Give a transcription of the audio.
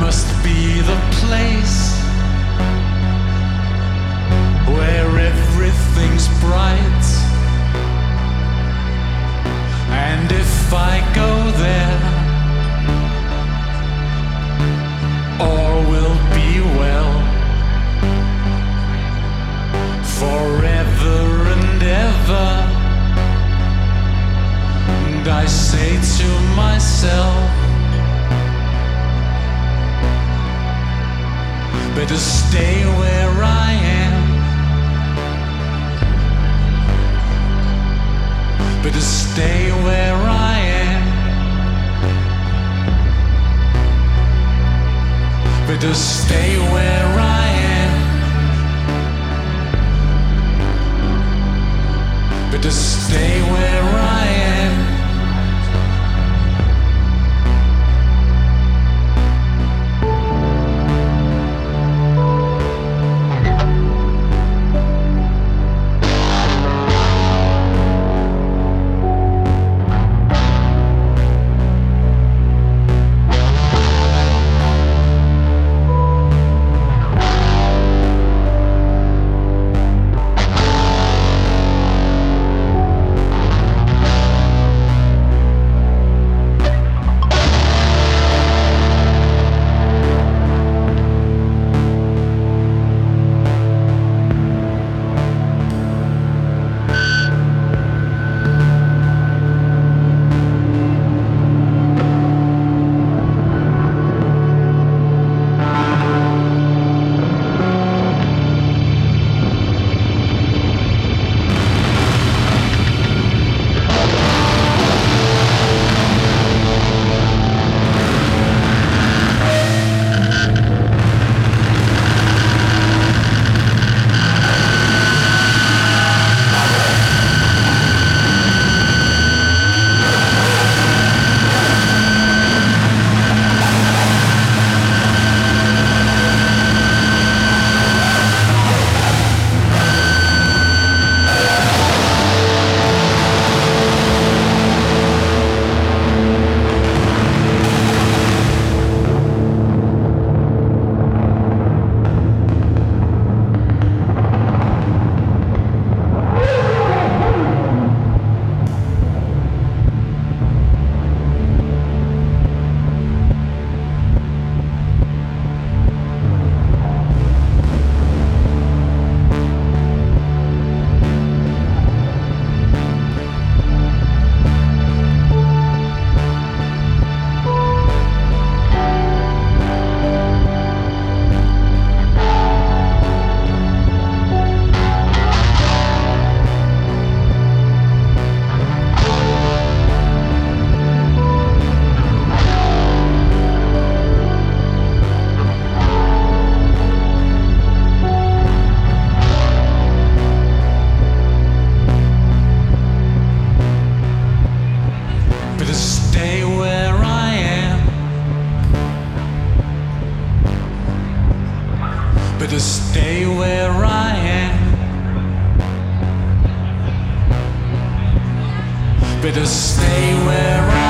Must be the place where everything's bright. And if I go there, all will be well forever and ever. And I say to myself, better stay where I To stay where I